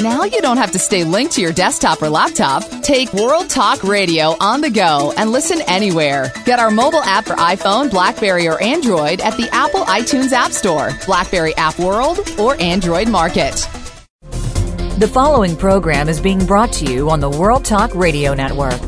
Now you don't have to stay linked to your desktop or laptop. Take World Talk Radio on the go and listen anywhere. Get our mobile app for iPhone, Blackberry, or Android at the Apple iTunes App Store, Blackberry App World, or Android Market. The following program is being brought to you on the World Talk Radio Network.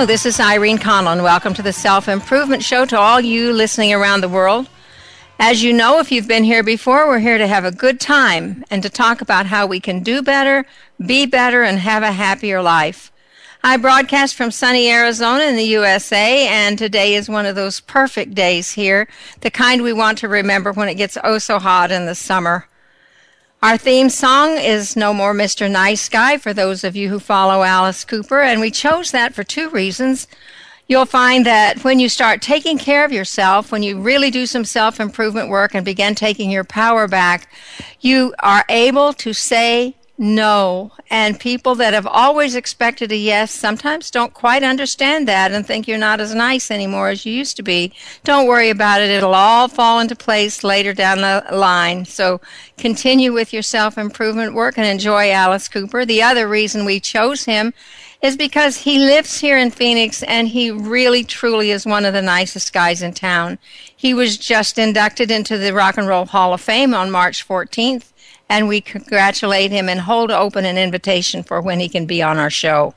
Hello, this is Irene Conlon. Welcome to the Self Improvement Show to all you listening around the world. As you know, if you've been here before, we're here to have a good time and to talk about how we can do better, be better, and have a happier life. I broadcast from sunny Arizona in the USA, and today is one of those perfect days here, the kind we want to remember when it gets oh so hot in the summer. Our theme song is No More Mr. Nice Guy for those of you who follow Alice Cooper, and we chose that for two reasons. You'll find that when you start taking care of yourself, when you really do some self improvement work and begin taking your power back, you are able to say no. And people that have always expected a yes sometimes don't quite understand that and think you're not as nice anymore as you used to be. Don't worry about it. It'll all fall into place later down the line. So continue with your self improvement work and enjoy Alice Cooper. The other reason we chose him is because he lives here in Phoenix and he really truly is one of the nicest guys in town. He was just inducted into the Rock and Roll Hall of Fame on March 14th and we congratulate him and hold open an invitation for when he can be on our show.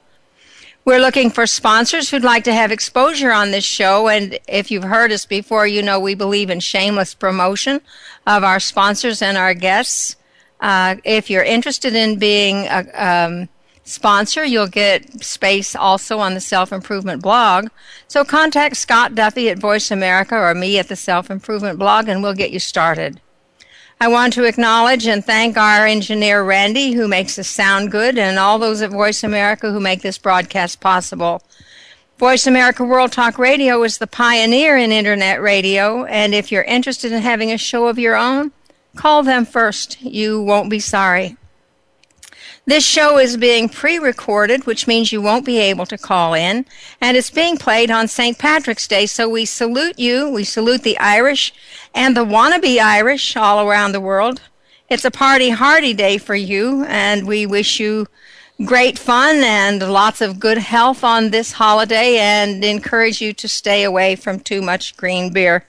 We're looking for sponsors who'd like to have exposure on this show. And if you've heard us before, you know we believe in shameless promotion of our sponsors and our guests. Uh, if you're interested in being a um, sponsor, you'll get space also on the Self Improvement blog. So contact Scott Duffy at Voice America or me at the Self Improvement blog, and we'll get you started. I want to acknowledge and thank our engineer Randy, who makes us sound good, and all those at Voice America who make this broadcast possible. Voice America World Talk Radio is the pioneer in Internet radio, and if you're interested in having a show of your own, call them first. You won't be sorry. This show is being pre recorded, which means you won't be able to call in, and it's being played on St. Patrick's Day. So we salute you, we salute the Irish and the wannabe Irish all around the world. It's a party hardy day for you, and we wish you great fun and lots of good health on this holiday and encourage you to stay away from too much green beer.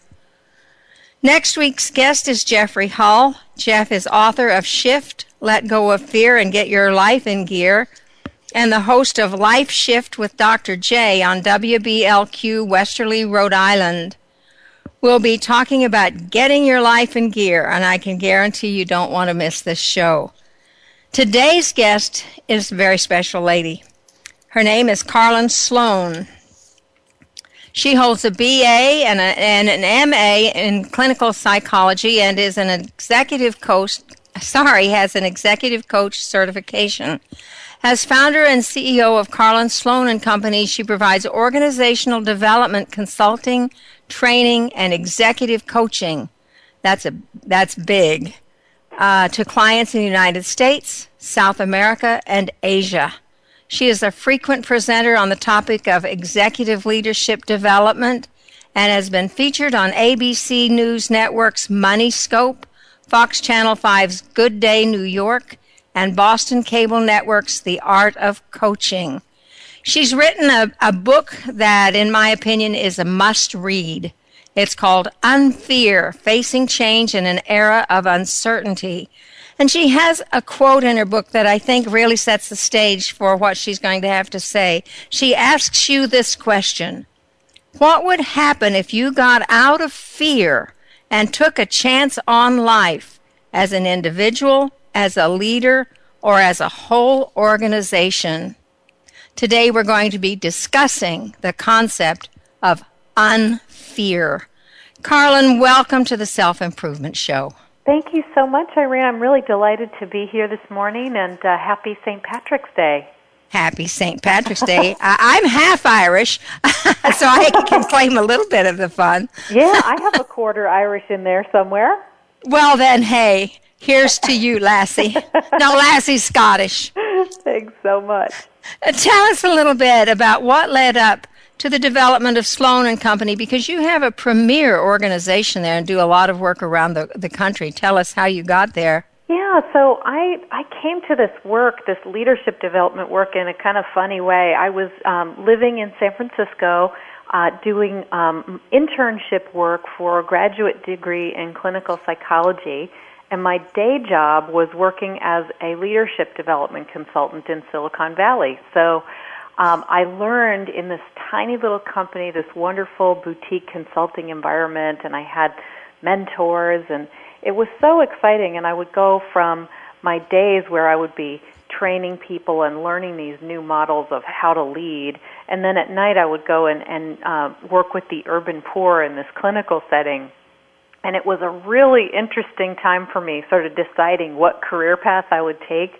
Next week's guest is Jeffrey Hull. Jeff is author of Shift, Let Go of Fear, and Get Your Life in Gear, and the host of Life Shift with Dr. J on WBLQ Westerly, Rhode Island. We'll be talking about getting your life in gear, and I can guarantee you don't want to miss this show. Today's guest is a very special lady. Her name is Karlin Sloan. She holds a BA and, a, and an MA in clinical psychology and is an executive coach, sorry, has an executive coach certification. As founder and CEO of Karlin Sloan and Company, she provides organizational development consulting, training, and executive coaching. That's a that's big uh, to clients in the United States, South America, and Asia. She is a frequent presenter on the topic of executive leadership development and has been featured on ABC News Network's Money Scope, Fox Channel 5's Good Day New York, and Boston Cable Network's The Art of Coaching. She's written a, a book that, in my opinion, is a must read. It's called Unfear Facing Change in an Era of Uncertainty. And she has a quote in her book that I think really sets the stage for what she's going to have to say. She asks you this question What would happen if you got out of fear and took a chance on life as an individual, as a leader, or as a whole organization? Today we're going to be discussing the concept of unfear. Karlin, welcome to the Self Improvement Show. Thank you so much, Irene. I'm really delighted to be here this morning and uh, happy St. Patrick's Day. Happy St. Patrick's Day. I'm half Irish, so I can claim a little bit of the fun. yeah, I have a quarter Irish in there somewhere. Well, then, hey, here's to you, Lassie. No, Lassie's Scottish. Thanks so much. Uh, tell us a little bit about what led up to the development of Sloan and Company because you have a premier organization there and do a lot of work around the, the country. Tell us how you got there. Yeah, so I I came to this work, this leadership development work, in a kind of funny way. I was um, living in San Francisco, uh, doing um, internship work for a graduate degree in clinical psychology, and my day job was working as a leadership development consultant in Silicon Valley. So um, I learned in this tiny little company, this wonderful boutique consulting environment, and I had mentors, and it was so exciting. And I would go from my days where I would be training people and learning these new models of how to lead, and then at night I would go and, and uh, work with the urban poor in this clinical setting. And it was a really interesting time for me, sort of deciding what career path I would take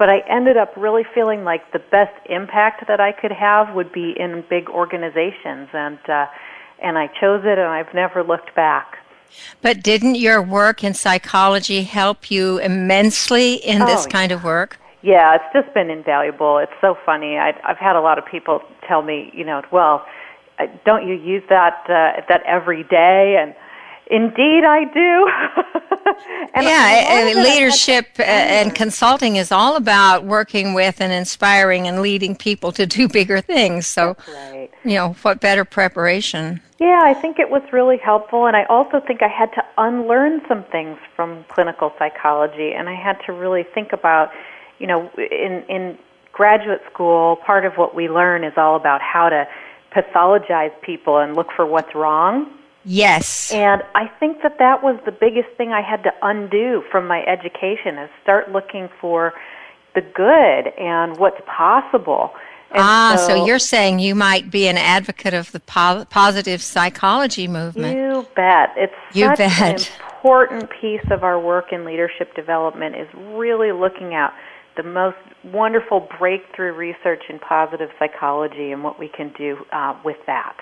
but I ended up really feeling like the best impact that I could have would be in big organizations, and uh, and I chose it, and I've never looked back. But didn't your work in psychology help you immensely in this oh, kind of work? Yeah, it's just been invaluable. It's so funny. I, I've had a lot of people tell me, you know, well, uh, don't you use that uh, that every day? And Indeed, I do. yeah, leadership uh, and consulting is all about working with and inspiring and leading people to do bigger things. So, right. you know, what better preparation? Yeah, I think it was really helpful, and I also think I had to unlearn some things from clinical psychology, and I had to really think about, you know, in in graduate school, part of what we learn is all about how to pathologize people and look for what's wrong Yes. And I think that that was the biggest thing I had to undo from my education is start looking for the good and what's possible. And ah, so, so, you're saying you might be an advocate of the po- positive psychology movement. You bet. It's you such bet. an important piece of our work in leadership development is really looking at the most wonderful breakthrough research in positive psychology and what we can do uh, with that.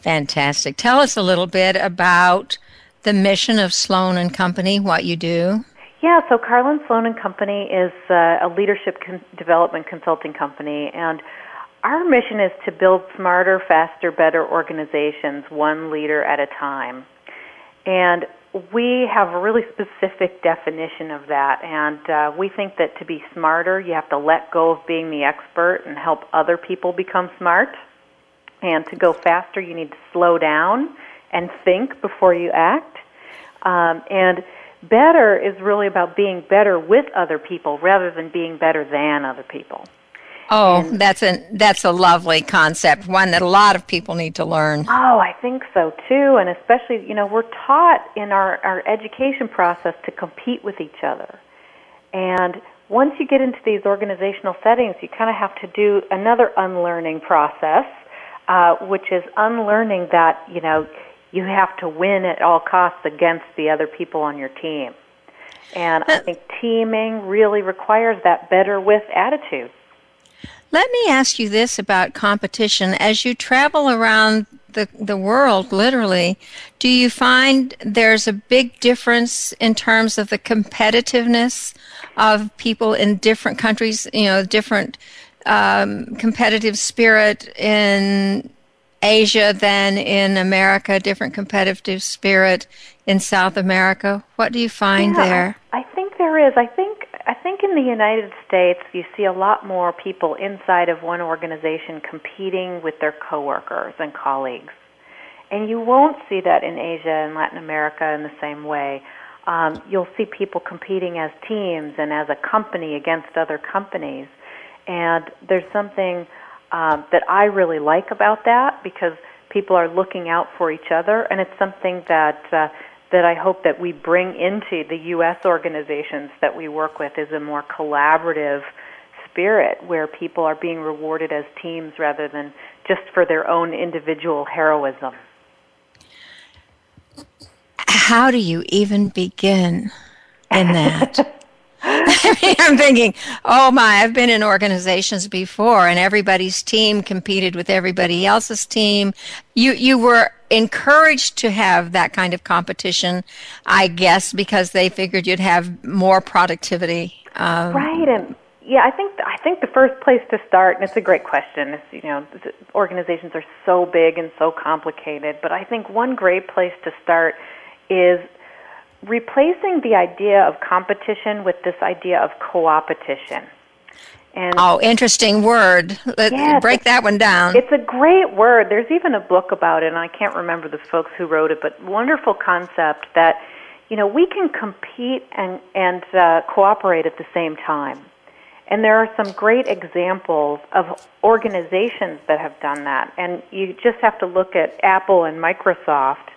Fantastic. Tell us a little bit about the mission of Sloan and Company, what you do. Yeah, so Karlin Sloan and Company is uh, a leadership con- development consulting company, and our mission is to build smarter, faster, better organizations, one leader at a time. And we have a really specific definition of that, and uh, we think that to be smarter, you have to let go of being the expert and help other people become smart. And to go faster, you need to slow down and think before you act. Um, and better is really about being better with other people rather than being better than other people. Oh, and, that's a that's a lovely concept, one that a lot of people need to learn. Oh, I think so too, and especially, you know, we're taught in our our education process to compete with each other. And once you get into these organizational settings, you kind of have to do another unlearning process uh, which is unlearning that you know you have to win at all costs against the other people on your team. And I think teaming really requires that better with attitude. Let me ask you this about competition. As you travel around the, the world, literally, do you find there's a big difference in terms of the competitiveness of people in different countries, you know, different um, competitive spirit in Asia than in America, different competitive spirit in South America? What do you find yeah, there? I, I think there is. I think I think in the United States you see a lot more people inside of one organization competing with their coworkers and colleagues. And you won't see that in Asia and Latin America in the same way. Um, you'll see people competing as teams and as a company against other companies. And there's something um, that I really like about that because people are looking out for each other, and it's something that uh, that I hope that we bring into the U.S. organizations that we work with is a more collaborative spirit where people are being rewarded as teams rather than just for their own individual heroism. How do you even begin in that? I'm thinking, oh my, I've been in organizations before and everybody's team competed with everybody else's team. You you were encouraged to have that kind of competition, I guess, because they figured you'd have more productivity. Um, right, and yeah, I think I think the first place to start, and it's a great question. Is you know, organizations are so big and so complicated, but I think one great place to start is replacing the idea of competition with this idea of co-opetition. And oh, interesting word. Let's break that one down. It's a great word. There's even a book about it, and I can't remember the folks who wrote it, but wonderful concept that you know we can compete and and uh, cooperate at the same time. And there are some great examples of organizations that have done that. And you just have to look at Apple and Microsoft.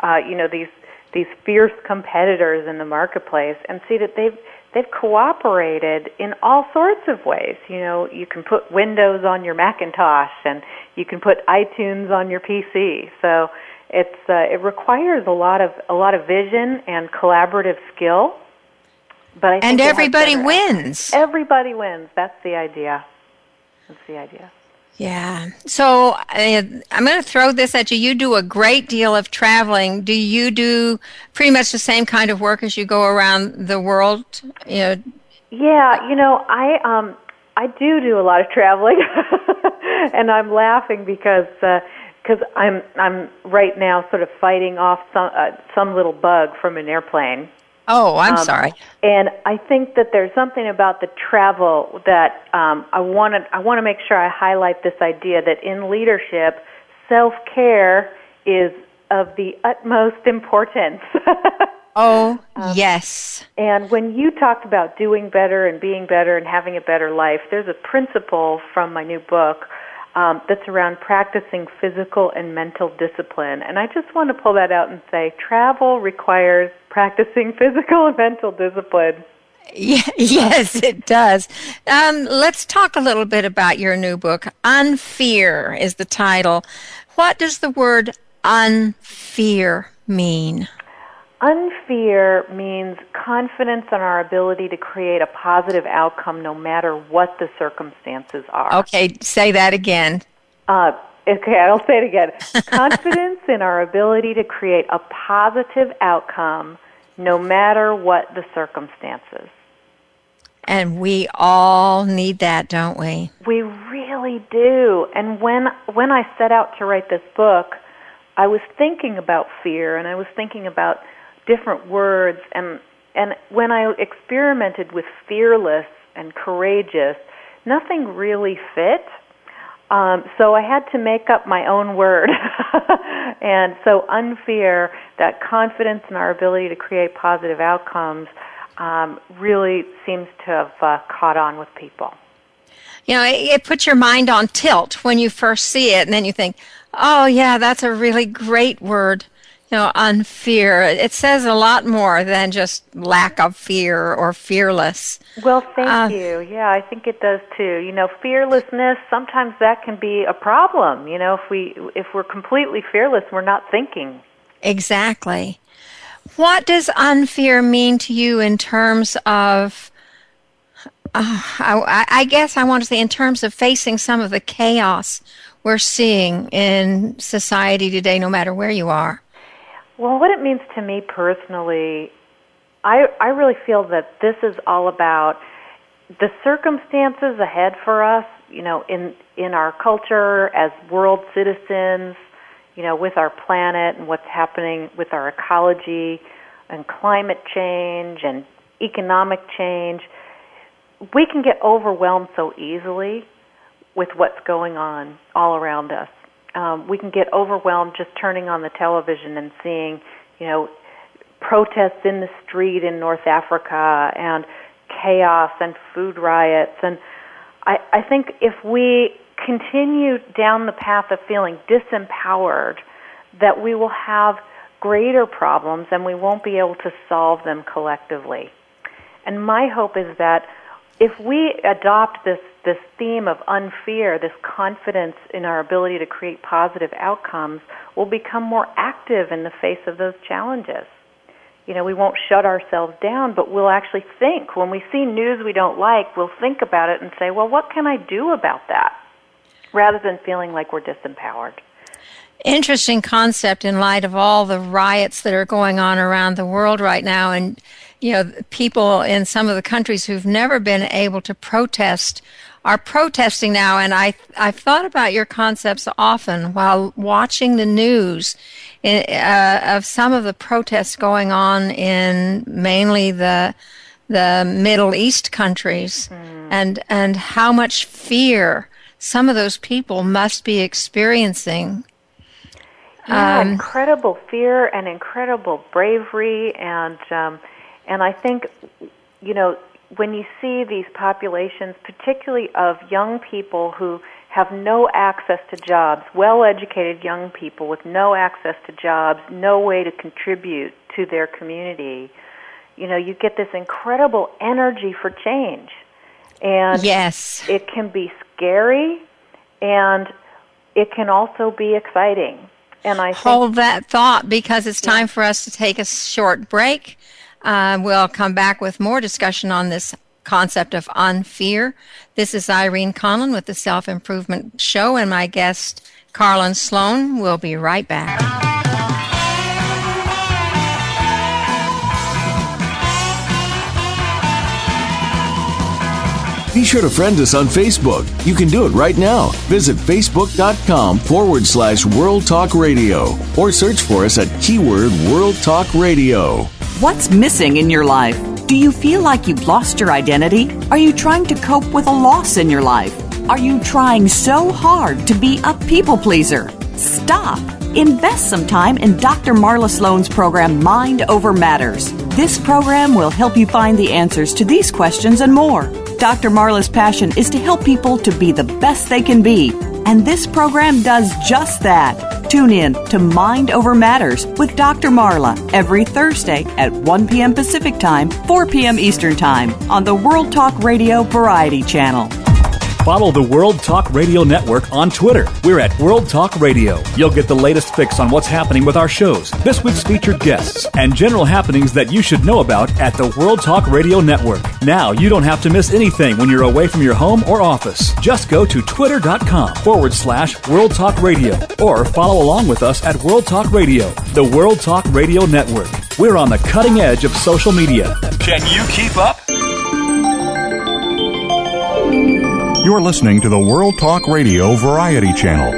Uh, you know these these fierce competitors in the marketplace and see that they've they've cooperated in all sorts of ways. You know, you can put Windows on your Macintosh and you can put iTunes on your PC. So it's uh, it requires a lot of a lot of vision and collaborative skill. But I and everybody wins. Everybody wins. That's the idea. That's the idea. Yeah. So uh, I'm going to throw this at you. You do a great deal of traveling. Do you do pretty much the same kind of work as you go around the world? You know. Yeah. You know, I um I do do a lot of traveling, and I'm laughing because. Uh, because I'm I'm right now sort of fighting off some uh, some little bug from an airplane, Oh, I'm um, sorry. And I think that there's something about the travel that um, I want to I want to make sure I highlight this idea that in leadership, self care is of the utmost importance. oh, um, yes. And when you talked about doing better and being better and having a better life, there's a principle from my new book um, that's around practicing physical and mental discipline. And I just want to pull that out and say travel requires practicing physical and mental discipline. Yes, it does. Um, let's talk a little bit about your new book. Unfear is the title. What does the word unfear mean? Unfear means confidence in our ability to create a positive outcome no matter what the circumstances are. Okay, say that again. Uh, okay, I'll say it again. confidence in our ability to create a positive outcome no matter what the circumstances. And we all need that, don't we? We really do. And when when I set out to write this book, I was thinking about fear and I was thinking about different words and and when I experimented with fearless and courageous, nothing really fit. Um, so I had to make up my own word. and so unfear, that confidence in our ability to create positive outcomes, um, really seems to have uh, caught on with people. You know, it, it puts your mind on tilt when you first see it, and then you think, oh, yeah, that's a really great word know, on fear. It says a lot more than just lack of fear or fearless. Well, thank uh, you. Yeah, I think it does too. You know, fearlessness sometimes that can be a problem. You know, if we if we're completely fearless, we're not thinking. Exactly. What does unfear mean to you in terms of? Uh, I, I guess I want to say in terms of facing some of the chaos we're seeing in society today, no matter where you are. Well, what it means to me personally, I I really feel that this is all about the circumstances ahead for us. you know, in in our culture as world citizens, you know, with our planet and what's happening with our ecology and climate change and economic change, we can get overwhelmed so easily with what's going on all around us. Um, we can get overwhelmed just turning on the television and seeing, you know, protests in the street in North Africa and chaos and food riots. And I, I think if we continue down the path of feeling disempowered, that we will have greater problems and we won't be able to solve them collectively. And my hope is that if we adopt this, this theme of unfear, this confidence in our ability to create positive outcomes, we'll become more active in the face of those challenges. You know, we won't shut ourselves down, but we'll actually think. When we see news we don't like, we'll think about it and say, well, what can I do about that? Rather than feeling like we're disempowered. Interesting concept in light of all the riots that are going on around the world right now. And you know, people in some of the countries who've never been able to protest are protesting now. And I, I've thought about your concepts often while watching the news in, uh, of some of the protests going on in mainly the, the Middle East countries mm. and, and how much fear some of those people must be experiencing. Yeah, um, incredible fear and incredible bravery and, um, and I think, you know, when you see these populations, particularly of young people who have no access to jobs, well educated young people with no access to jobs, no way to contribute to their community, you know, you get this incredible energy for change. And yes. it can be scary and it can also be exciting. And I hold that thought because it's time for us to take a short break. Uh, we'll come back with more discussion on this concept of unfear. This is Irene Conlon with the Self Improvement Show, and my guest, Karlin Sloan. We'll be right back. Be sure to friend us on Facebook. You can do it right now. Visit facebook.com forward slash World Talk Radio or search for us at keyword World Talk Radio. What's missing in your life? Do you feel like you've lost your identity? Are you trying to cope with a loss in your life? Are you trying so hard to be a people pleaser? Stop. Invest some time in Dr. Marla Sloan's program, Mind Over Matters. This program will help you find the answers to these questions and more. Dr. Marla's passion is to help people to be the best they can be, and this program does just that. Tune in to Mind Over Matters with Dr. Marla every Thursday at 1 p.m. Pacific Time, 4 p.m. Eastern Time on the World Talk Radio Variety Channel. Follow the World Talk Radio Network on Twitter. We're at World Talk Radio. You'll get the latest fix on what's happening with our shows, this week's featured guests, and general happenings that you should know about at the World Talk Radio Network. Now, you don't have to miss anything when you're away from your home or office. Just go to twitter.com forward slash World Talk Radio or follow along with us at World Talk Radio, the World Talk Radio Network. We're on the cutting edge of social media. Can you keep up? You're listening to the World Talk Radio Variety Channel.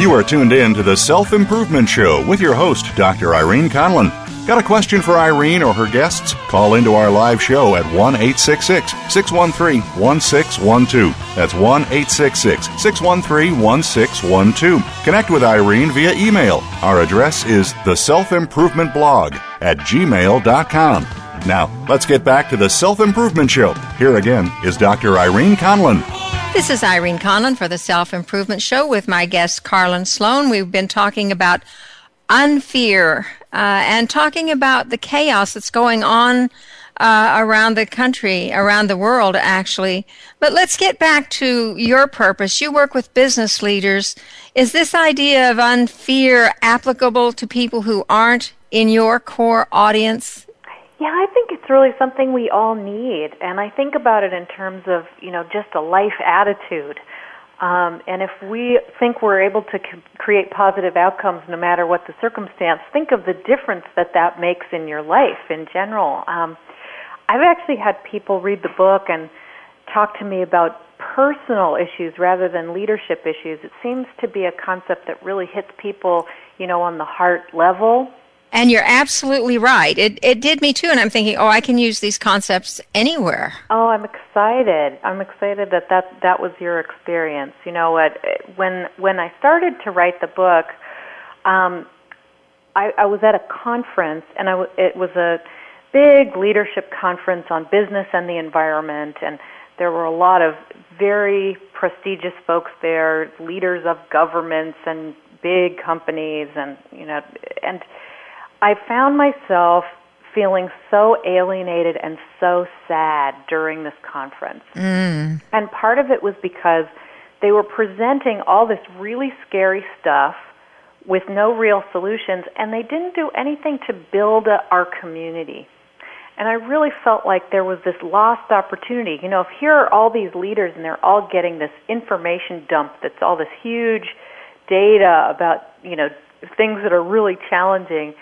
You are tuned in to the Self Improvement Show with your host, Dr. Irene Conlon. Got a question for Irene or her guests? Call into our live show at 1 866 613 1612. That's 1 866 613 1612. Connect with Irene via email. Our address is the self improvement blog at gmail.com. Now, let's get back to the Self Improvement Show. Here again is Dr. Irene Conlon. This is Irene Conlon for the Self Improvement Show with my guest, Karlin Sloan. We've been talking about unfear uh, and talking about the chaos that's going on uh, around the country, around the world, actually. But let's get back to your purpose. You work with business leaders. Is this idea of unfear applicable to people who aren't in your core audience? Yeah, I think it's really something we all need, and I think about it in terms of you know just a life attitude. Um, and if we think we're able to c- create positive outcomes no matter what the circumstance, think of the difference that that makes in your life in general. Um, I've actually had people read the book and talk to me about personal issues rather than leadership issues. It seems to be a concept that really hits people, you know, on the heart level. And you're absolutely right. It it did me too, and I'm thinking, oh, I can use these concepts anywhere. Oh, I'm excited. I'm excited that that that was your experience. You know what? When when I started to write the book, um, I, I was at a conference, and I w- it was a big leadership conference on business and the environment, and there were a lot of very prestigious folks there, leaders of governments and big companies, and you know, and I found myself feeling so alienated and so sad during this conference. Mm. And part of it was because they were presenting all this really scary stuff with no real solutions, and they didn't do anything to build a, our community. And I really felt like there was this lost opportunity. You know, if here are all these leaders and they're all getting this information dump that's all this huge data about, you know, things that are really challenging,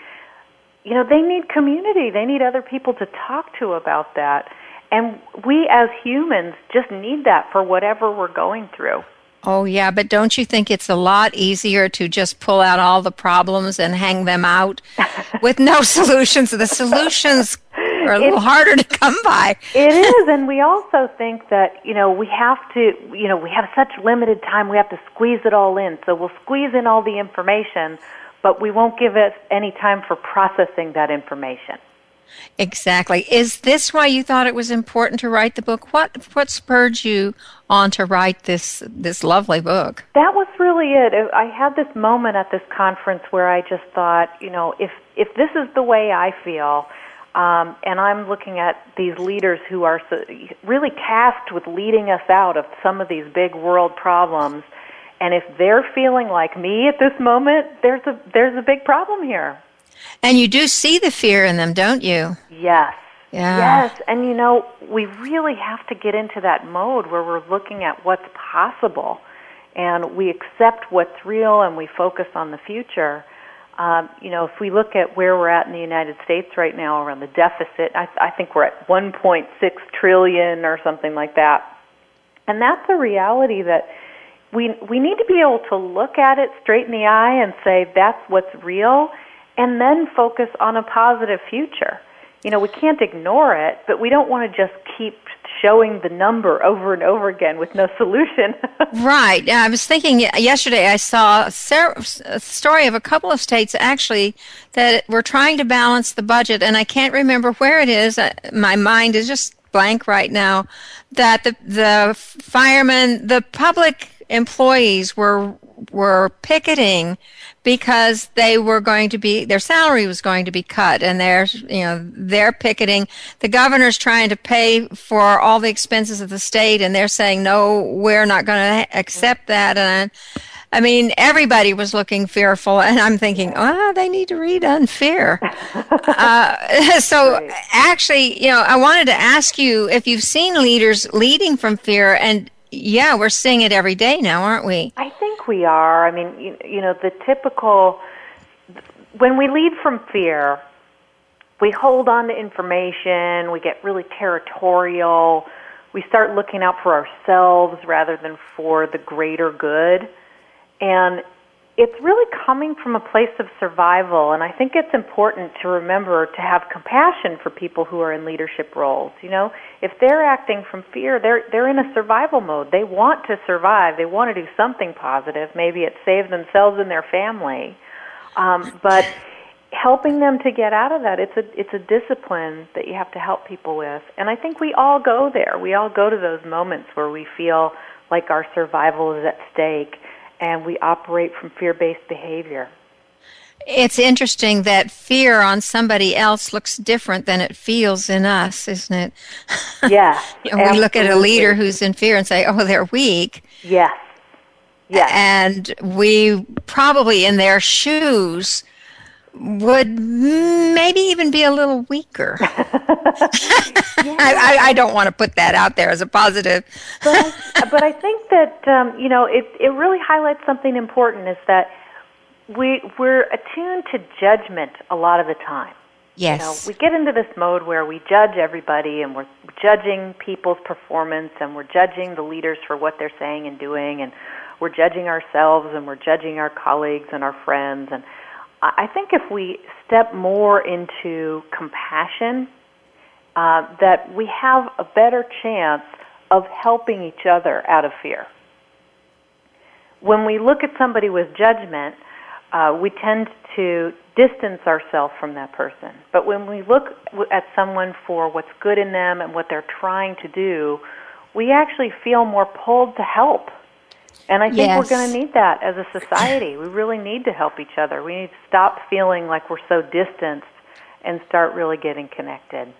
you know, they need community. They need other people to talk to about that. And we as humans just need that for whatever we're going through. Oh, yeah, but don't you think it's a lot easier to just pull out all the problems and hang them out with no solutions? The solutions are a little harder to come by. it is, and we also think that you know we have to, you know, we have such limited time. We have to squeeze it all in. So we'll squeeze in all the information, but we won't give it any time for processing that information. Exactly. Is this why you thought it was important to write the book? What what spurred you on to write this this lovely book? That was really it. I had this moment at this conference where I just thought, you know, if if this is the way I feel, um, and I'm looking at these leaders who are so, really tasked with leading us out of some of these big world problems, and if they're feeling like me at this moment, there's a there's a big problem here. And you do see the fear in them, don't you? Yes. Yeah. Yes, and you know, we really have to get into that mode where we're looking at what's possible and we accept what's real and we focus on the future. Um, you know, if we look at where we're at in the United States right now around the deficit, I, I think we're at 1.6 trillion or something like that. And that's a reality that we we need to be able to look at it straight in the eye and say that's what's real and then focus on a positive future. You know, we can't ignore it, but we don't want to just keep showing the number over and over again with no solution. right. I was thinking yesterday I saw a story of a couple of states actually that were trying to balance the budget, and I can't remember where it is. My mind is just blank right now. That the the firemen, the public employees were were picketing because they were going to be their salary was going to be cut and they're you know they're picketing. The governor's trying to pay for all the expenses of the state and they're saying no we're not going to accept that. And I mean, everybody was looking fearful, and I'm thinking, oh, they need to read unfear. Uh, so, actually, you know, I wanted to ask you if you've seen leaders leading from fear, and yeah, we're seeing it every day now, aren't we? I think we are. I mean, you, you know, the typical when we lead from fear, we hold on to information, we get really territorial, we start looking out for ourselves rather than for the greater good. And it's really coming from a place of survival, and I think it's important to remember to have compassion for people who are in leadership roles. You know, if they're acting from fear, they're they're in a survival mode. They want to survive. They want to do something positive. Maybe it save themselves and their family, um, but helping them to get out of that it's a it's a discipline that you have to help people with. And I think we all go there. We all go to those moments where we feel like our survival is at stake and we operate from fear based behavior. It's interesting that fear on somebody else looks different than it feels in us, isn't it? Yeah. And we look at a leader who's in fear and say, oh, they're weak. Yes. Yes. And we probably, in their shoes, would maybe even be a little weaker. I, I, I, don't want to put that out there as a positive. but, I, but I think that um, you know it it really highlights something important is that we we're attuned to judgment a lot of the time. Yes. You know, we get into this mode where we judge everybody and we're judging people's performance and we're judging the leaders for what they're saying and doing and we're judging ourselves and we're judging our colleagues and our friends and I think if we step more into compassion, uh, that we have a better chance of helping each other out of fear. When we look at somebody with judgment, uh, we tend to distance ourselves from that person. But when we look at someone for what's good in them and what they're trying to do, we actually feel more pulled to help. And I think yes. we're going to need that as a society. We really need to help each other. We need to stop feeling like we're so distanced and start really getting connected.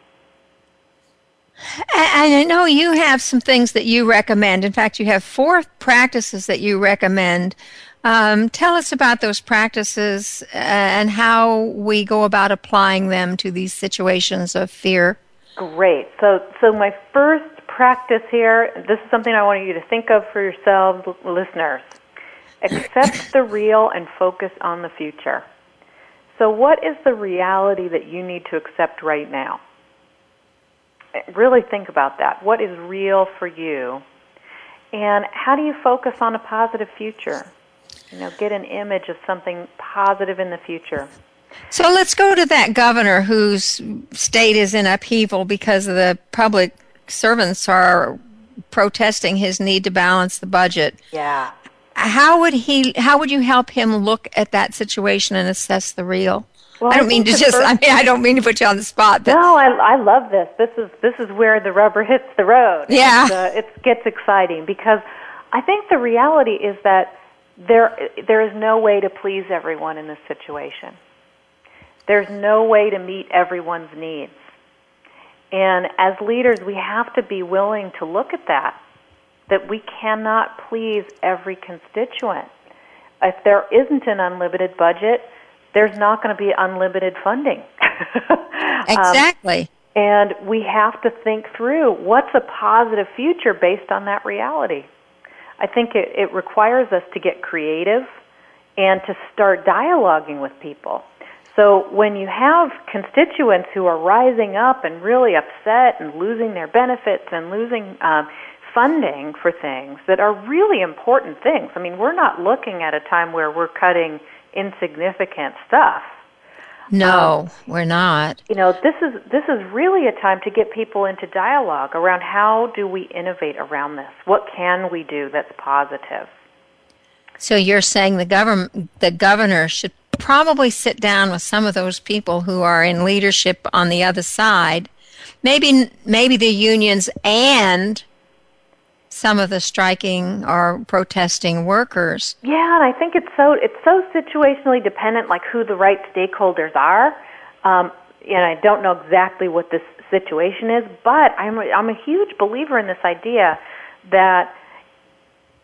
And I know you have some things that you recommend. In fact, you have four practices that you recommend um, tell us about those practices uh, and how we go about applying them to these situations of fear. Great. So, so my first practice here, this is something I want you to think of for yourselves, listeners. Accept the real and focus on the future. So, what is the reality that you need to accept right now? Really think about that. What is real for you? And how do you focus on a positive future? you know, get an image of something positive in the future. So let's go to that governor whose state is in upheaval because of the public servants are protesting his need to balance the budget. Yeah. How would he how would you help him look at that situation and assess the real? Well, I don't I mean to just I mean I don't mean to put you on the spot. But no, I I love this. This is this is where the rubber hits the road. Yeah. uh, it gets exciting because I think the reality is that there there is no way to please everyone in this situation. There's no way to meet everyone's needs. And as leaders, we have to be willing to look at that that we cannot please every constituent. If there isn't an unlimited budget, there's not going to be unlimited funding. exactly. Um, and we have to think through what's a positive future based on that reality. I think it, it requires us to get creative and to start dialoguing with people. So when you have constituents who are rising up and really upset and losing their benefits and losing um, funding for things that are really important things, I mean, we're not looking at a time where we're cutting insignificant stuff. No, um, we're not. You know, this is this is really a time to get people into dialogue around how do we innovate around this? What can we do that's positive? So you're saying the government the governor should probably sit down with some of those people who are in leadership on the other side. Maybe maybe the unions and some of the striking or protesting workers. Yeah, and I think it's so it's so situationally dependent, like who the right stakeholders are. Um, and I don't know exactly what this situation is, but I'm a, I'm a huge believer in this idea that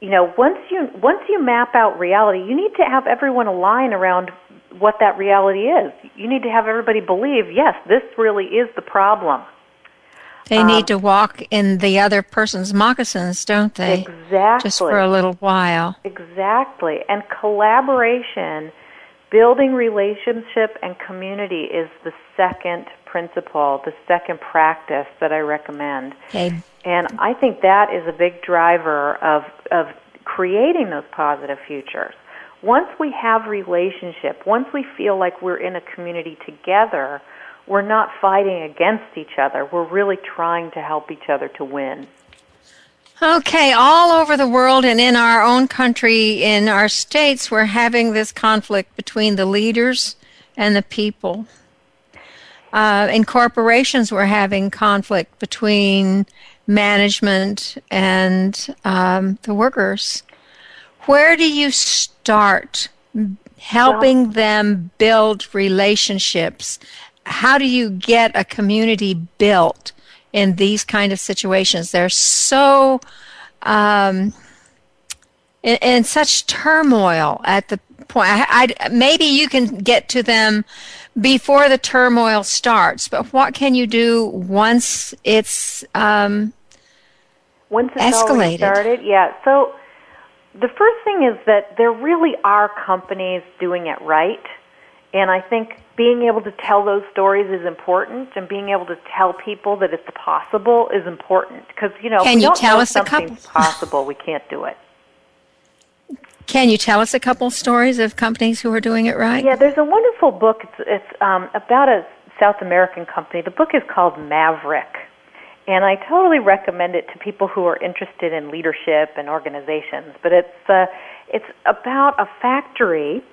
you know once you once you map out reality, you need to have everyone align around what that reality is. You need to have everybody believe, yes, this really is the problem. They um, need to walk in the other person's moccasins, don't they? Exactly. Just for a little while. Exactly. And collaboration, building relationship and community is the second principle, the second practice that I recommend. Okay. And I think that is a big driver of of creating those positive futures. Once we have relationship, once we feel like we're in a community together, we're not fighting against each other. We're really trying to help each other to win. Okay, all over the world and in our own country, in our states, we're having this conflict between the leaders and the people. Uh, in corporations, we're having conflict between management and um, the workers. Where do you start helping them build relationships how do you get a community built in these kind of situations? They're so um, in, in, such turmoil at the point? I, I, maybe you can get to them before the turmoil starts, but what can you do once it's um, once it's escalated? started? Yeah. So the first thing is that there really are companies doing it right, and I think being able to tell those stories is important, and being able to tell people that it's possible is important because you know can you tell us a something's couple? possible, we can't do it. Can you tell us a couple stories of companies who are doing it right? Yeah, there's a wonderful book. It's, it's um, about a South American company. The book is called Maverick. And I totally recommend it to people who are interested in leadership and organizations. But it's, uh, it's about a factory,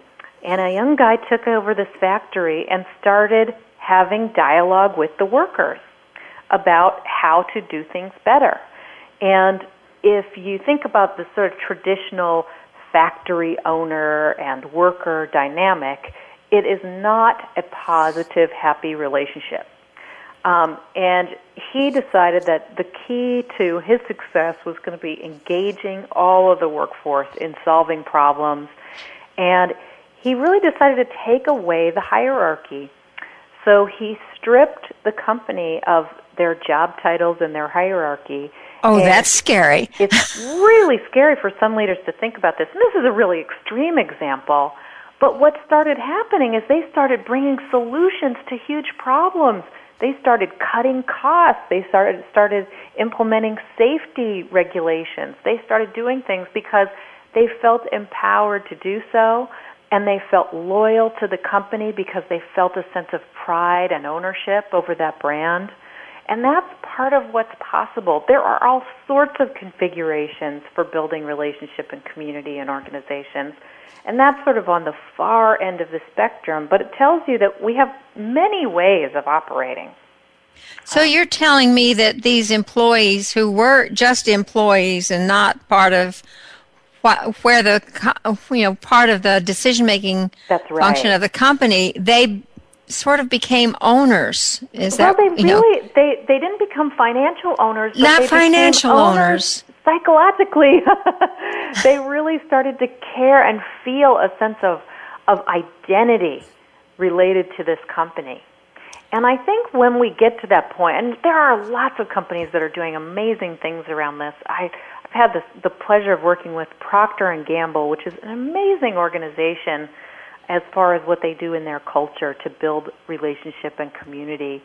and a young guy took over this factory and started having dialogue with the workers about how to do things better. And if you think about the sort of traditional factory owner and worker dynamic, it is not a positive, happy relationship. Um, and he decided that the key to his success was going to be engaging all of the workforce in solving problems. And he really decided to take away the hierarchy. So he stripped the company of their job titles and their hierarchy Oh, and that's scary. It's really scary for some leaders to think about this. And this is a really extreme example. But what started happening is they started bringing solutions to huge problems. They started cutting costs. They started started implementing safety regulations. They started doing things because they felt empowered to do so and they felt loyal to the company because they felt a sense of pride and ownership over that brand. And that's part of what's possible. There are all sorts of configurations for building relationship and community and organizations. And that's sort of on the far end of the spectrum, but it tells you that we have many ways of operating. So you're telling me that these employees who were just employees and not part of what, where the you know part of the decision making right. function of the company, they sort of became owners. Is well, that they you know, really they they didn't become financial owners. But Not financial owners. owners. Psychologically, they really started to care and feel a sense of of identity related to this company. And I think when we get to that point, and there are lots of companies that are doing amazing things around this. I, I've had this, the pleasure of working with Procter and Gamble, which is an amazing organization as far as what they do in their culture to build relationship and community.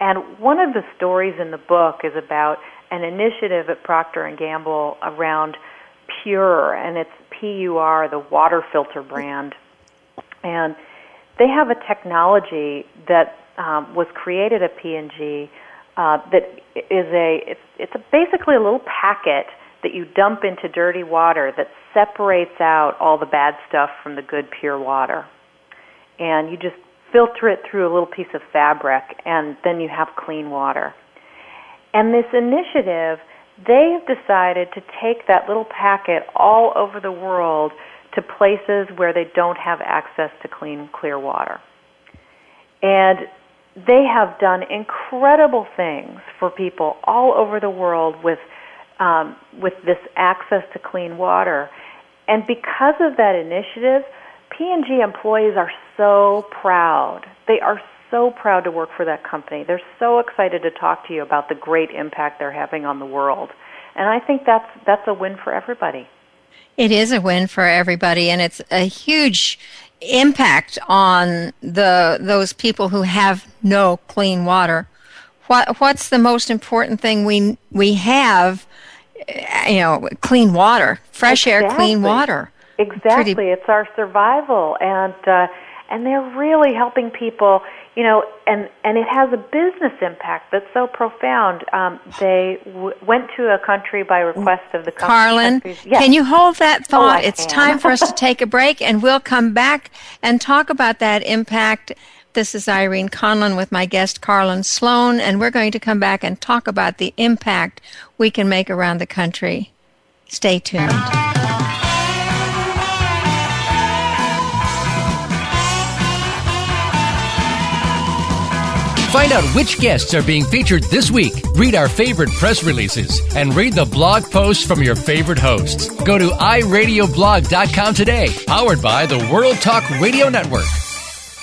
And one of the stories in the book is about an initiative at Procter and Gamble around PUR, and it's P-U-R, the water filter brand. And they have a technology that um, was created at P&G uh, that is a it's, it's a basically a little packet that you dump into dirty water that separates out all the bad stuff from the good pure water. And you just filter it through a little piece of fabric and then you have clean water. And this initiative, they have decided to take that little packet all over the world to places where they don't have access to clean, clear water. And they have done incredible things for people all over the world with um, with this access to clean water. And because of that initiative, P&G employees are so proud. They are so proud to work for that company. They're so excited to talk to you about the great impact they're having on the world. And I think that's that's a win for everybody. It is a win for everybody, and it's a huge impact on the those people who have no clean water. What what's the most important thing we we have? You know, clean water, fresh exactly. air, clean water. Exactly, Pretty- it's our survival, and uh, and they're really helping people. You know, and and it has a business impact that's so profound. Um, they w- went to a country by request of the com- Karlin. Yes. can you hold that thought? I it's can. time for us to take a break, and we'll come back and talk about that impact. This is Irene Conlon with my guest Karlin Sloan, and we're going to come back and talk about the impact we can make around the country. Stay tuned. Find out which guests are being featured this week. Read our favorite press releases and read the blog posts from your favorite hosts. Go to iradioblog.com today, powered by the World Talk Radio Network.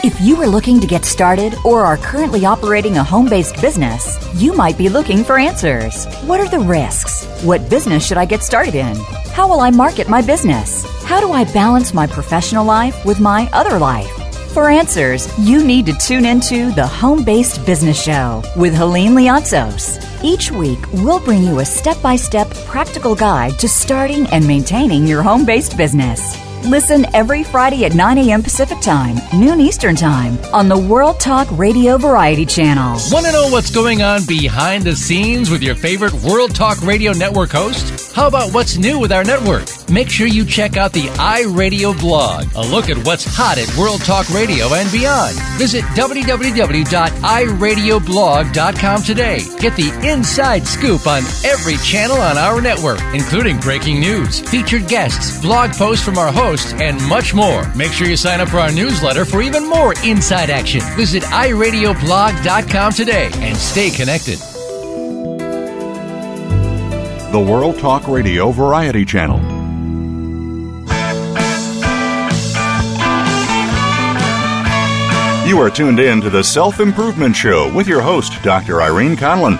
If you are looking to get started or are currently operating a home based business, you might be looking for answers. What are the risks? What business should I get started in? How will I market my business? How do I balance my professional life with my other life? For answers, you need to tune into the Home Based Business Show with Helene Liatzos. Each week, we'll bring you a step by step practical guide to starting and maintaining your home based business. Listen every Friday at 9 a.m. Pacific Time, noon Eastern Time on the World Talk Radio Variety Channel. Want to know what's going on behind the scenes with your favorite World Talk Radio Network host? How about what's new with our network? Make sure you check out the iRadio blog, a look at what's hot at World Talk Radio and beyond. Visit www.iradioblog.com today. Get the inside scoop on every channel on our network, including breaking news, featured guests, blog posts from our hosts, and much more. Make sure you sign up for our newsletter for even more inside action. Visit iradioblog.com today and stay connected. The World Talk Radio Variety Channel. You are tuned in to the Self Improvement Show with your host, Dr. Irene Conlon.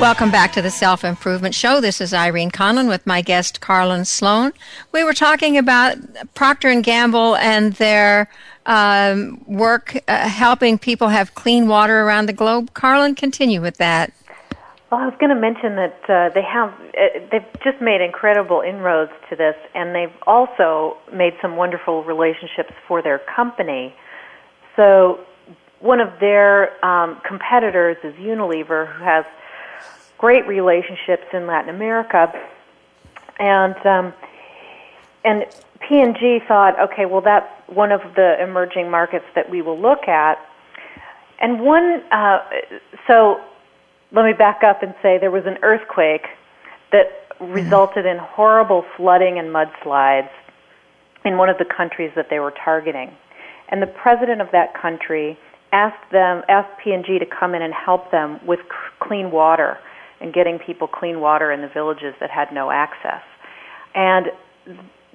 Welcome back to the Self Improvement Show. This is Irene Conlon with my guest Karlin Sloan. We were talking about Procter and Gamble and their um, work uh, helping people have clean water around the globe. Karlin, continue with that. Well, I was going to mention that uh, they have uh, they've just made incredible inroads to this, and they've also made some wonderful relationships for their company. So, one of their um, competitors is Unilever, who has great relationships in Latin America, and um, and P&G thought, okay, well that's one of the emerging markets that we will look at, and one. Uh, so let me back up and say there was an earthquake that resulted in horrible flooding and mudslides in one of the countries that they were targeting, and the president of that country asked them asked P&G to come in and help them with c- clean water and getting people clean water in the villages that had no access. And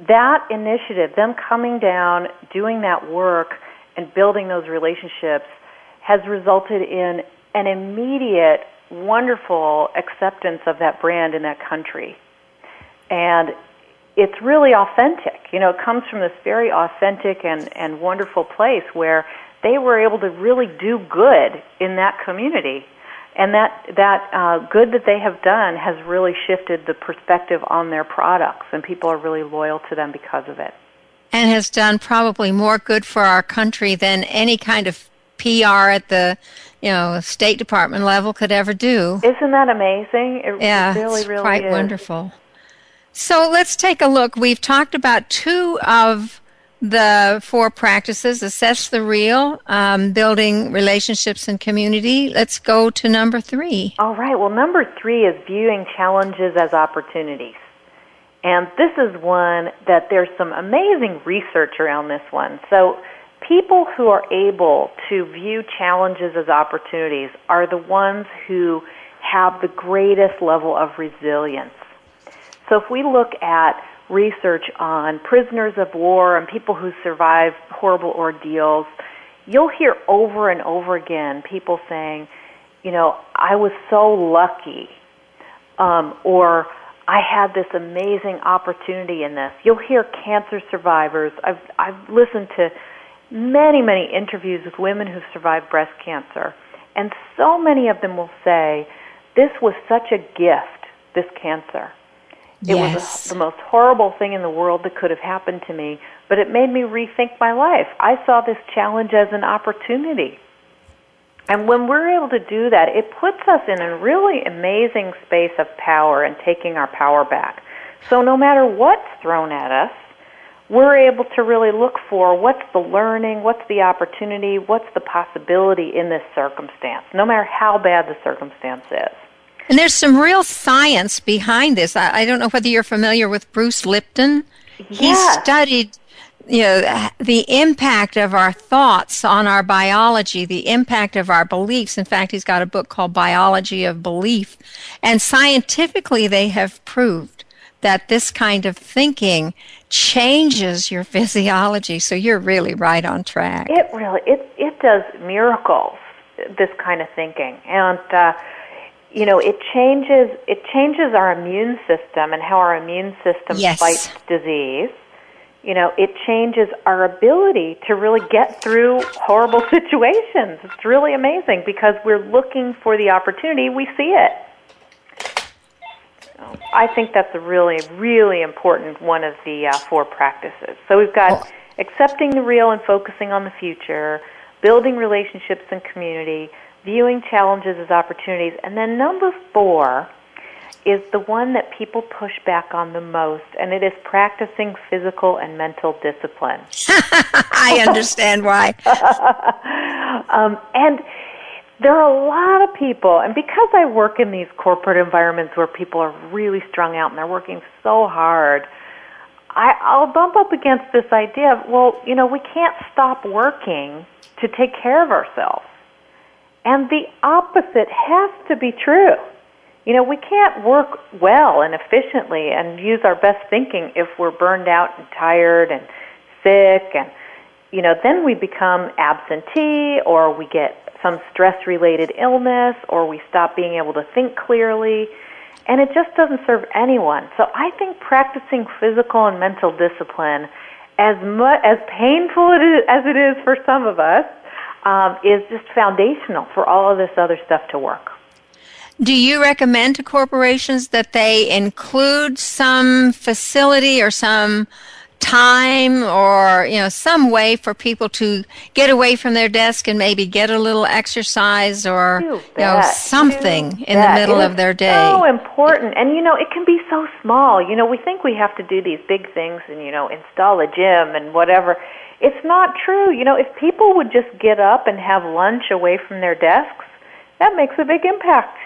that initiative, them coming down, doing that work, and building those relationships, has resulted in an immediate, wonderful acceptance of that brand in that country. And it's really authentic. You know, it comes from this very authentic and, and wonderful place where they were able to really do good in that community and that that uh, good that they have done has really shifted the perspective on their products, and people are really loyal to them because of it. And has done probably more good for our country than any kind of PR at the you know State Department level could ever do. Isn't that amazing? It yeah, really, it's really quite is. wonderful. So let's take a look. We've talked about two of the four practices assess the real, um, building relationships and community. Let's go to number three. All right. Well, number three is viewing challenges as opportunities. And this is one that there's some amazing research around this one. So, people who are able to view challenges as opportunities are the ones who have the greatest level of resilience. So, if we look at research on prisoners of war and people who survive horrible ordeals, you'll hear over and over again people saying, you know, I was so lucky, um, or I had this amazing opportunity in this. You'll hear cancer survivors. I've I've listened to many many interviews with women who've survived breast cancer, and so many of them will say, "This was such a gift. This cancer." It yes. was the most horrible thing in the world that could have happened to me, but it made me rethink my life. I saw this challenge as an opportunity. And when we're able to do that, it puts us in a really amazing space of power and taking our power back. So no matter what's thrown at us, we're able to really look for what's the learning, what's the opportunity, what's the possibility in this circumstance, no matter how bad the circumstance is. And there's some real science behind this. I, I don't know whether you're familiar with Bruce Lipton. He studied you know the impact of our thoughts on our biology the impact of our beliefs. In fact he's got a book called biology of belief. And scientifically they have proved that this kind of thinking changes your physiology. So you're really right on track. It really it it does miracles this kind of thinking. And uh you know it changes it changes our immune system and how our immune system yes. fights disease you know, it changes our ability to really get through horrible situations. It's really amazing because we're looking for the opportunity, we see it. So I think that's a really, really important one of the uh, four practices. So we've got accepting the real and focusing on the future, building relationships and community, viewing challenges as opportunities, and then number four, is the one that people push back on the most, and it is practicing physical and mental discipline. I understand why. um, and there are a lot of people, and because I work in these corporate environments where people are really strung out and they're working so hard, I, I'll bump up against this idea of, well, you know, we can't stop working to take care of ourselves. And the opposite has to be true. You know, we can't work well and efficiently and use our best thinking if we're burned out and tired and sick and you know, then we become absentee or we get some stress related illness or we stop being able to think clearly and it just doesn't serve anyone. So I think practicing physical and mental discipline as much as painful as it is for some of us um, is just foundational for all of this other stuff to work. Do you recommend to corporations that they include some facility or some time or you know some way for people to get away from their desk and maybe get a little exercise or you, know something you in the middle of their day? so important. And you know it can be so small. You know we think we have to do these big things and you know install a gym and whatever it's not true you know if people would just get up and have lunch away from their desks that makes a big impact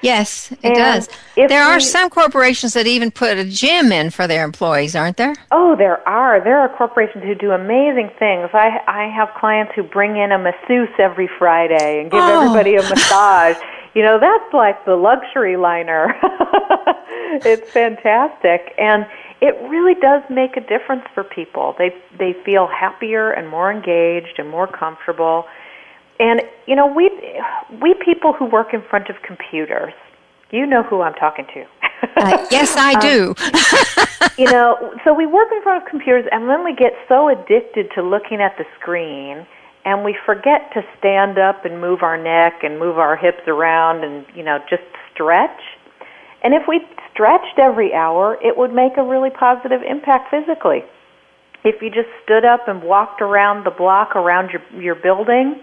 Yes, it and does. There are some corporations that even put a gym in for their employees, aren't there? Oh, there are. There are corporations who do amazing things. I I have clients who bring in a masseuse every Friday and give oh. everybody a massage. you know, that's like the luxury liner. it's fantastic and it really does make a difference for people. They they feel happier and more engaged and more comfortable and you know, we we people who work in front of computers, you know who I'm talking to. uh, yes, I um, do. you know, so we work in front of computers, and then we get so addicted to looking at the screen, and we forget to stand up and move our neck and move our hips around, and you know, just stretch. And if we stretched every hour, it would make a really positive impact physically. If you just stood up and walked around the block around your your building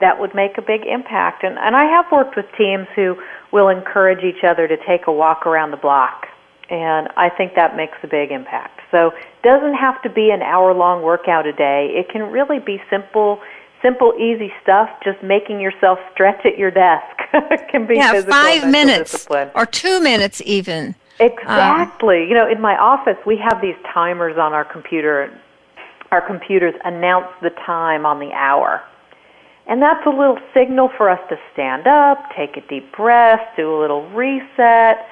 that would make a big impact. And, and I have worked with teams who will encourage each other to take a walk around the block. And I think that makes a big impact. So it doesn't have to be an hour long workout a day. It can really be simple simple, easy stuff. Just making yourself stretch at your desk can be yeah, five minutes discipline. or two minutes even. Exactly. Um, you know, in my office, we have these timers on our computer. Our computers announce the time on the hour. And that's a little signal for us to stand up, take a deep breath, do a little reset.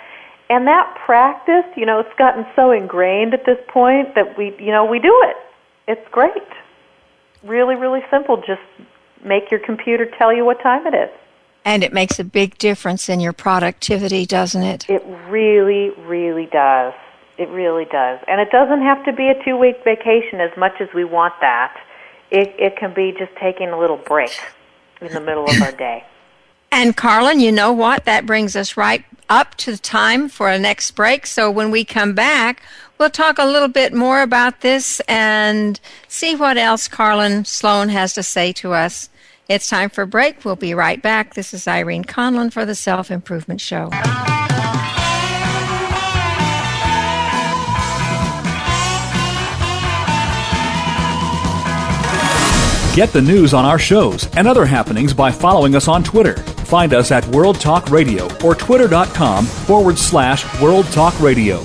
And that practice, you know, it's gotten so ingrained at this point that we, you know, we do it. It's great. Really, really simple. Just make your computer tell you what time it is. And it makes a big difference in your productivity, doesn't it? It really, really does. It really does. And it doesn't have to be a two week vacation as much as we want that it, it can be just taking a little break in the middle of our day. And Karlin, you know what? That brings us right up to the time for a next break. So when we come back, we'll talk a little bit more about this and see what else Karlin Sloan has to say to us. It's time for break. We'll be right back. This is Irene Conlon for the Self Improvement Show. Get the news on our shows and other happenings by following us on Twitter. Find us at World Talk Radio or twitter.com forward slash World Talk Radio.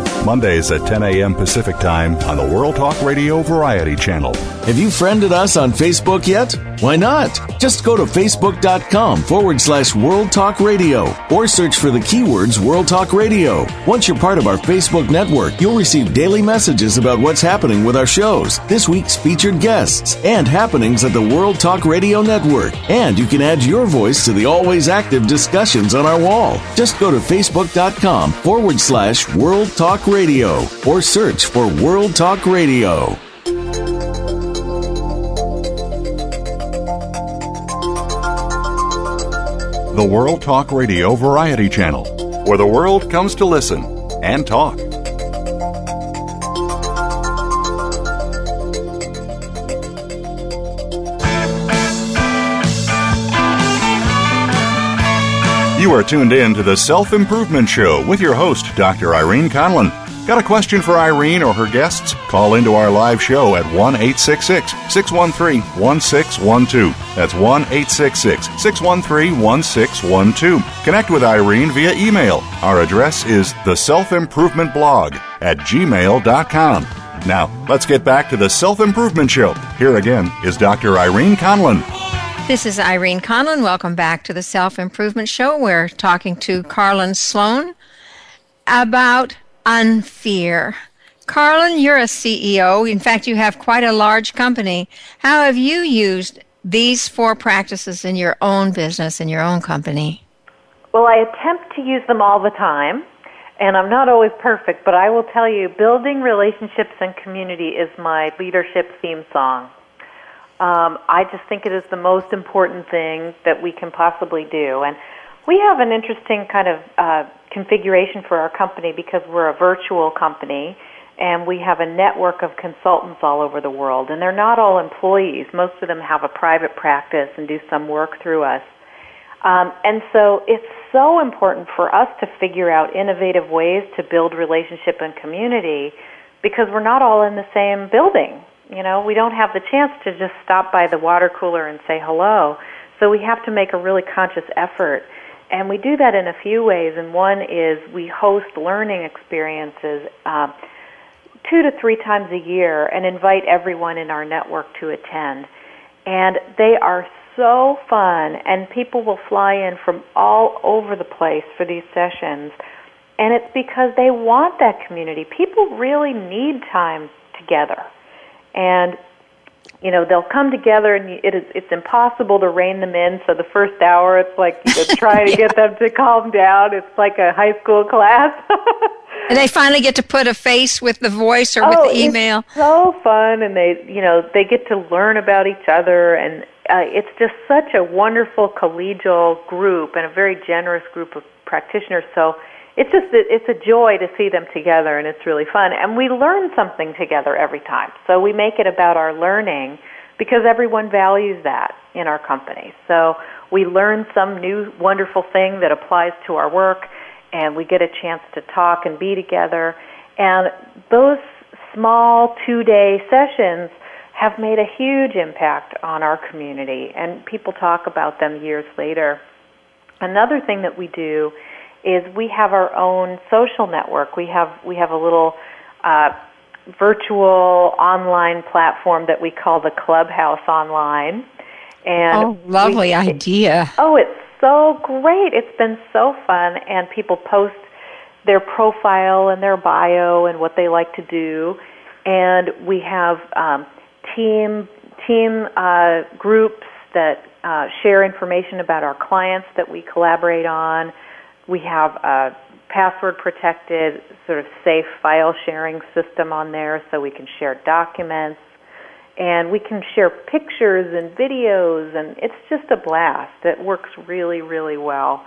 Mondays at 10 a.m. Pacific Time on the World Talk Radio Variety Channel. Have you friended us on Facebook yet? Why not? Just go to facebook.com forward slash World Talk Radio or search for the keywords World Talk Radio. Once you're part of our Facebook network, you'll receive daily messages about what's happening with our shows, this week's featured guests, and happenings at the World Talk Radio Network. And you can add your voice to the always active discussions on our wall. Just go to facebook.com forward slash World Talk Radio or search for World Talk Radio. The World Talk Radio Variety Channel, where the world comes to listen and talk. You are tuned in to the Self Improvement Show with your host, Dr. Irene Conlon. Got a question for Irene or her guests? Call into our live show at 1 866 613 1612. That's 1 866 613 1612. Connect with Irene via email. Our address is the self improvement blog at gmail.com. Now, let's get back to the Self Improvement Show. Here again is Dr. Irene Conlon. This is Irene Conlon. Welcome back to the Self Improvement Show. We're talking to Karlin Sloan about unfear. Karlin, you're a CEO. In fact, you have quite a large company. How have you used these four practices in your own business, in your own company? Well, I attempt to use them all the time, and I'm not always perfect, but I will tell you building relationships and community is my leadership theme song. Um, I just think it is the most important thing that we can possibly do. And we have an interesting kind of uh, configuration for our company because we're a virtual company and we have a network of consultants all over the world. And they're not all employees. Most of them have a private practice and do some work through us. Um, and so it's so important for us to figure out innovative ways to build relationship and community because we're not all in the same building. You know, we don't have the chance to just stop by the water cooler and say hello. So we have to make a really conscious effort. And we do that in a few ways. And one is we host learning experiences uh, two to three times a year and invite everyone in our network to attend. And they are so fun, and people will fly in from all over the place for these sessions. And it's because they want that community. People really need time together and you know they'll come together and it is it's impossible to rein them in. So the first hour it's like you know, trying to get them to calm down. It's like a high school class. And they finally get to put a face with the voice or oh, with the email. it's so fun. And they you know they get to learn about each other. And uh, it's just such a wonderful collegial group and a very generous group of practitioners. So it's just it's a joy to see them together and it's really fun. And we learn something together every time. So we make it about our learning because everyone values that in our company. So we learn some new wonderful thing that applies to our work and we get a chance to talk and be together. And those small two day sessions have made a huge impact on our community and people talk about them years later. Another thing that we do is we have our own social network. We have we have a little uh, virtual online platform that we call the Clubhouse Online. And oh, lovely we, idea! Oh, it's so great! It's been so fun, and people post their profile and their bio and what they like to do, and we have um, team team uh, groups that uh, share information about our clients that we collaborate on. We have a password protected, sort of safe file sharing system on there so we can share documents. and we can share pictures and videos, and it's just a blast. It works really, really well.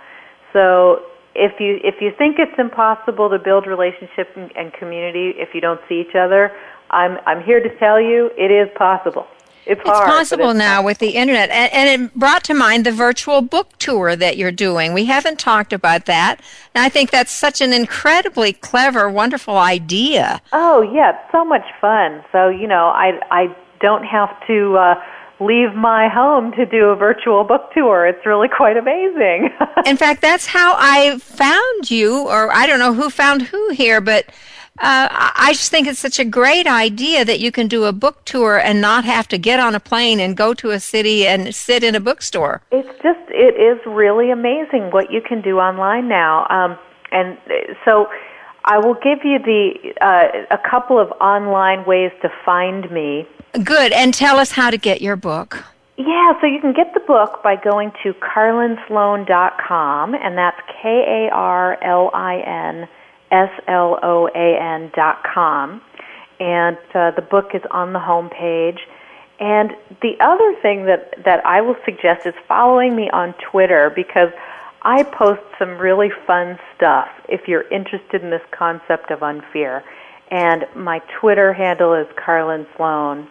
So if you if you think it's impossible to build relationship and, and community if you don't see each other, I'm I'm here to tell you it is possible. It's, it's hard, possible it's now possible. with the internet, and, and, it brought to mind the virtual book tour that you're doing. We haven't talked about that, and I think that's such an incredibly clever, wonderful idea. Oh yeah, it's so much fun. So you know, I I don't have to. Uh, leave my home to do a virtual book tour. It's really quite amazing. In fact, that's how I found you, or I don't know who found who here, but uh, I just think it's such a great idea that you can do a book tour and not have to get on a plane and go to a city and sit in a bookstore. It's just, it is really amazing what you can do online now. Um, and so I will give you the uh, a couple of online ways to find me. Good, and tell us how to get your book. Yeah, so you can get the book by going to karlinsloan.com, and that's K A R L I N S L O A N dot com. And uh, the book is on the home page. And the other thing that, that I will suggest is following me on Twitter because I post some really fun stuff if you're interested in this concept of unfear. And my Twitter handle is Karlin Sloan.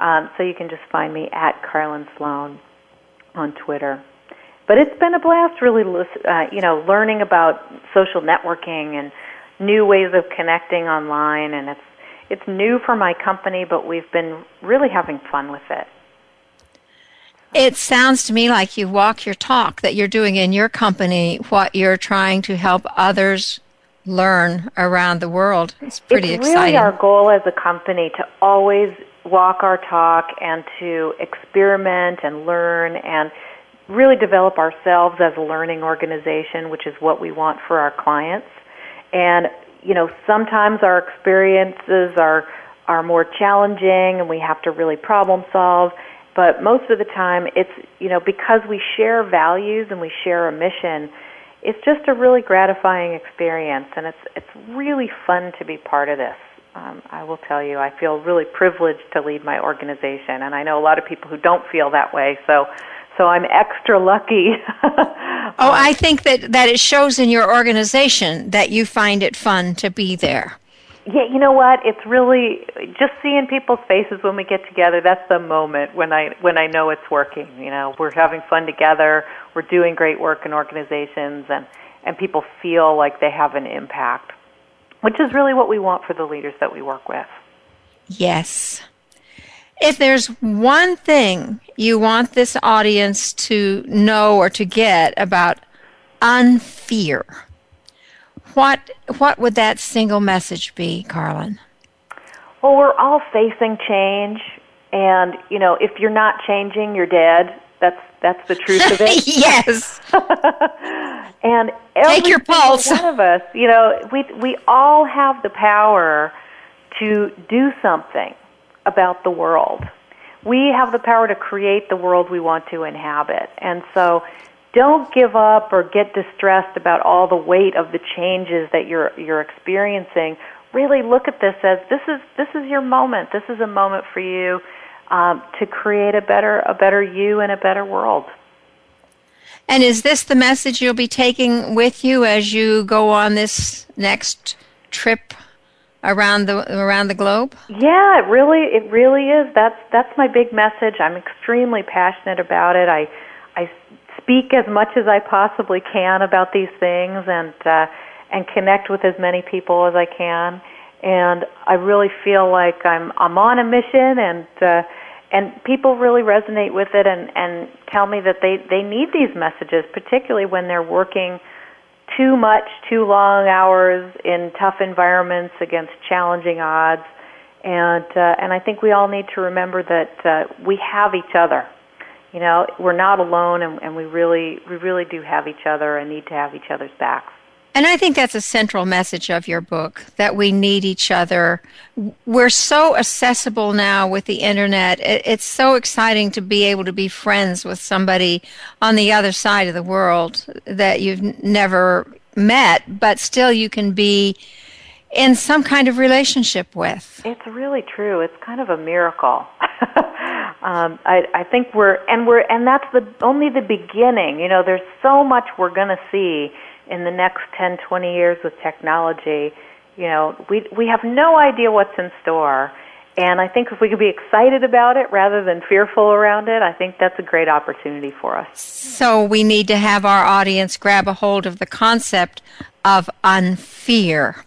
Um, so you can just find me at Karlin Sloan on Twitter. But it's been a blast, really, uh, you know, learning about social networking and new ways of connecting online. And it's it's new for my company, but we've been really having fun with it. It sounds to me like you walk your talk that you're doing in your company, what you're trying to help others learn around the world. It's pretty it's exciting. really our goal as a company to always walk our talk and to experiment and learn and really develop ourselves as a learning organization, which is what we want for our clients. And you know, sometimes our experiences are are more challenging and we have to really problem solve, but most of the time it's, you know, because we share values and we share a mission, it's just a really gratifying experience and it's it's really fun to be part of this. Um, I will tell you, I feel really privileged to lead my organization, and I know a lot of people who don't feel that way. So, so I'm extra lucky. oh, I think that that it shows in your organization that you find it fun to be there. Yeah, you know what? It's really just seeing people's faces when we get together. That's the moment when I when I know it's working. You know, we're having fun together. We're doing great work in organizations, and and people feel like they have an impact which is really what we want for the leaders that we work with. Yes. If there's one thing you want this audience to know or to get about unfear, what what would that single message be, Karlin? Well, we're all facing change, and you know, if you're not changing, you're dead. That's that's the truth of it. yes. and take your pulse. One of us, you know, we we all have the power to do something about the world. We have the power to create the world we want to inhabit, and so don't give up or get distressed about all the weight of the changes that you're you're experiencing. Really look at this as this is this is your moment. This is a moment for you um, to create a better a better you and a better world. And is this the message you'll be taking with you as you go on this next trip around the around the globe? Yeah, it really it really is. That's that's my big message. I'm extremely passionate about it. I I speak as much as I possibly can about these things and uh, and connect with as many people as I can. And I really feel like I'm I'm on a mission and. Uh, and people really resonate with it and, and tell me that they, they need these messages, particularly when they're working too much, too long hours in tough environments against challenging odds. And uh, and I think we all need to remember that uh, we have each other. You know, we're not alone, and, and we really we really do have each other and need to have each other's backs. And I think that's a central message of your book that we need each other. We're so accessible now with the internet. It's so exciting to be able to be friends with somebody on the other side of the world that you've never met, but still you can be in some kind of relationship with. It's really true. It's kind of a miracle. um, I, I think we're and we're and that's the only the beginning. You know, there's so much we're going to see in the next 10, 20 years with technology. You know, we we have no idea what's in store. And I think if we could be excited about it rather than fearful around it, I think that's a great opportunity for us. So we need to have our audience grab a hold of the concept of unfear.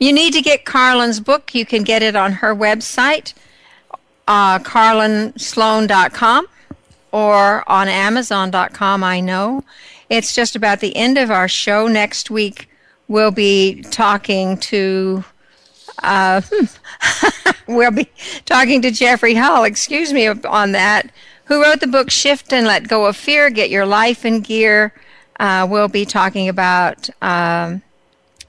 You need to get Karlin's book. You can get it on her website, uh, karlinsloan.com, or on amazon.com, I know. It's just about the end of our show. Next week, we'll be talking to. Uh, we'll be talking to Jeffrey Hull, excuse me, on that, who wrote the book Shift and Let Go of Fear, Get Your Life in Gear. Uh, we'll be talking about um,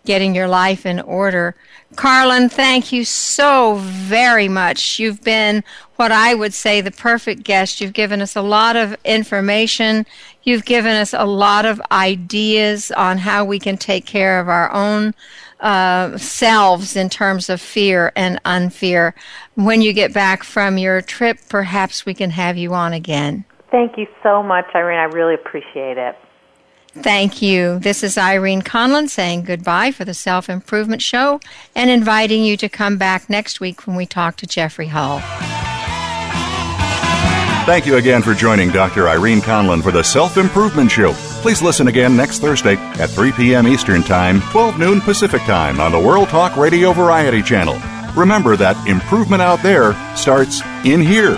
getting your life in order. Karlin, thank you so very much. You've been what I would say the perfect guest. You've given us a lot of information. You've given us a lot of ideas on how we can take care of our own uh, selves in terms of fear and unfear. When you get back from your trip, perhaps we can have you on again. Thank you so much, Irene. I really appreciate it. Thank you. This is Irene Conlon saying goodbye for the Self Improvement Show and inviting you to come back next week when we talk to Jeffrey Hull. Thank you again for joining Dr. Irene Conlon for the Self Improvement Show. Please listen again next Thursday at 3 p.m. Eastern Time, 12 noon Pacific Time on the World Talk Radio Variety Channel. Remember that improvement out there starts in here.